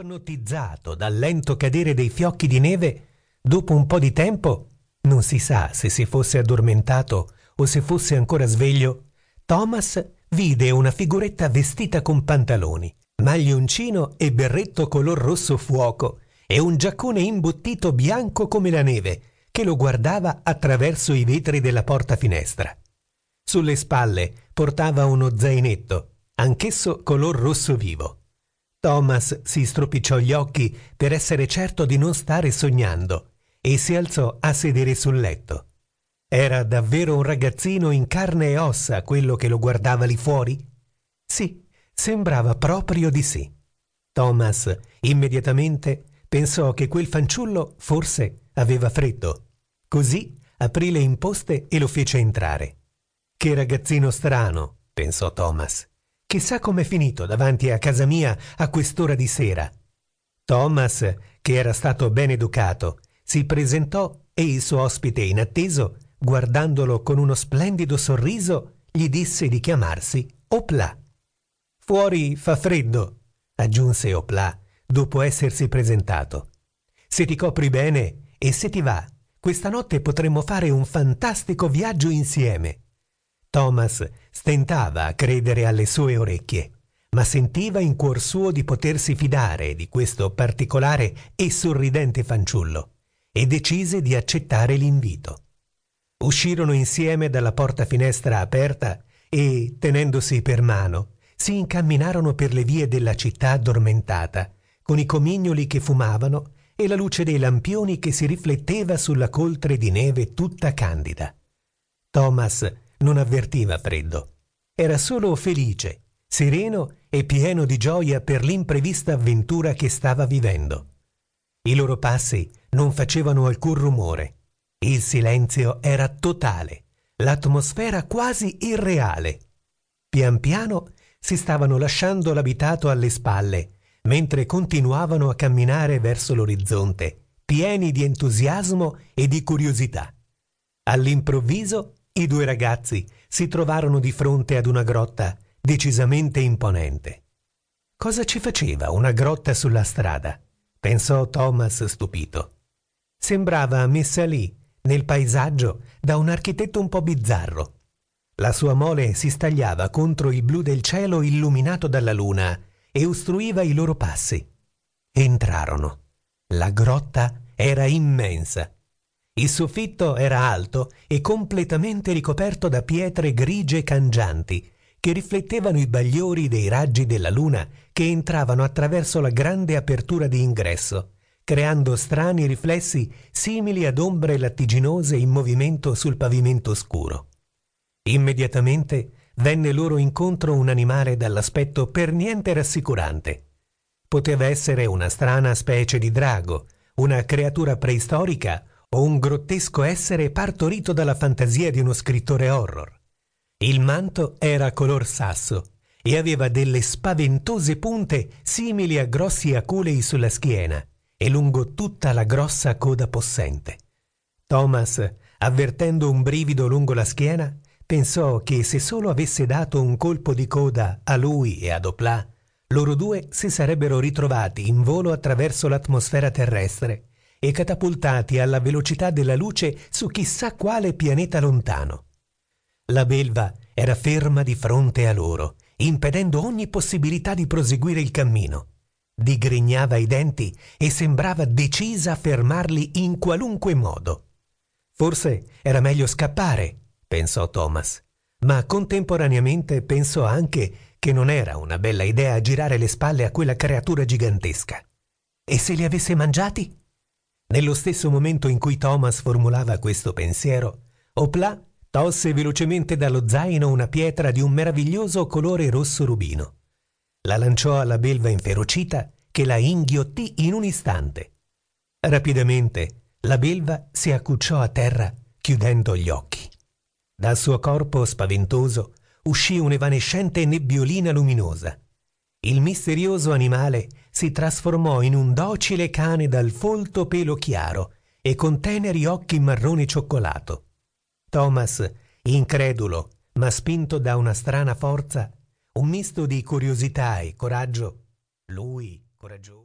Ipnotizzato dal lento cadere dei fiocchi di neve, dopo un po' di tempo, non si sa se si fosse addormentato o se fosse ancora sveglio, Thomas vide una figuretta vestita con pantaloni, maglioncino e berretto color rosso fuoco e un giaccone imbottito bianco come la neve che lo guardava attraverso i vetri della porta finestra. Sulle spalle portava uno zainetto, anch'esso color rosso vivo. Thomas si stropicciò gli occhi per essere certo di non stare sognando e si alzò a sedere sul letto. Era davvero un ragazzino in carne e ossa quello che lo guardava lì fuori? Sì, sembrava proprio di sì. Thomas immediatamente pensò che quel fanciullo forse aveva freddo. Così aprì le imposte e lo fece entrare. Che ragazzino strano, pensò Thomas. Chissà com'è finito davanti a casa mia a quest'ora di sera. Thomas, che era stato ben educato, si presentò e il suo ospite inatteso, guardandolo con uno splendido sorriso, gli disse di chiamarsi Opla. Fuori fa freddo, aggiunse Opla dopo essersi presentato. Se ti copri bene e se ti va, questa notte potremmo fare un fantastico viaggio insieme. Thomas stentava a credere alle sue orecchie, ma sentiva in cuor suo di potersi fidare di questo particolare e sorridente fanciullo e decise di accettare l'invito. Uscirono insieme dalla porta finestra aperta e, tenendosi per mano, si incamminarono per le vie della città addormentata, con i comignoli che fumavano e la luce dei lampioni che si rifletteva sulla coltre di neve tutta candida. Thomas non avvertiva freddo. Era solo felice, sereno e pieno di gioia per l'imprevista avventura che stava vivendo. I loro passi non facevano alcun rumore. Il silenzio era totale, l'atmosfera quasi irreale. Pian piano si stavano lasciando l'abitato alle spalle, mentre continuavano a camminare verso l'orizzonte, pieni di entusiasmo e di curiosità. All'improvviso i due ragazzi si trovarono di fronte ad una grotta decisamente imponente. Cosa ci faceva una grotta sulla strada? pensò Thomas stupito. Sembrava messa lì, nel paesaggio, da un architetto un po' bizzarro. La sua mole si stagliava contro il blu del cielo illuminato dalla luna e ostruiva i loro passi. Entrarono. La grotta era immensa il soffitto era alto e completamente ricoperto da pietre grigie cangianti, che riflettevano i bagliori dei raggi della luna che entravano attraverso la grande apertura di ingresso, creando strani riflessi simili ad ombre lattiginose in movimento sul pavimento scuro. Immediatamente venne loro incontro un animale dall'aspetto per niente rassicurante. Poteva essere una strana specie di drago, una creatura preistorica un grottesco essere partorito dalla fantasia di uno scrittore horror. Il manto era color sasso e aveva delle spaventose punte simili a grossi aculei sulla schiena e lungo tutta la grossa coda possente. Thomas, avvertendo un brivido lungo la schiena, pensò che se solo avesse dato un colpo di coda a lui e a Dopla, loro due si sarebbero ritrovati in volo attraverso l'atmosfera terrestre e catapultati alla velocità della luce su chissà quale pianeta lontano. La belva era ferma di fronte a loro, impedendo ogni possibilità di proseguire il cammino. Digrignava i denti e sembrava decisa a fermarli in qualunque modo. Forse era meglio scappare, pensò Thomas, ma contemporaneamente pensò anche che non era una bella idea girare le spalle a quella creatura gigantesca. E se li avesse mangiati? Nello stesso momento in cui Thomas formulava questo pensiero, Opla tosse velocemente dallo zaino una pietra di un meraviglioso colore rosso rubino. La lanciò alla belva inferocita che la inghiottì in un istante. Rapidamente la belva si accucciò a terra chiudendo gli occhi. Dal suo corpo spaventoso uscì un'evanescente nebbiolina luminosa. Il misterioso animale si trasformò in un docile cane dal folto pelo chiaro e con teneri occhi marrone cioccolato. Thomas, incredulo, ma spinto da una strana forza, un misto di curiosità e coraggio, lui coraggioso.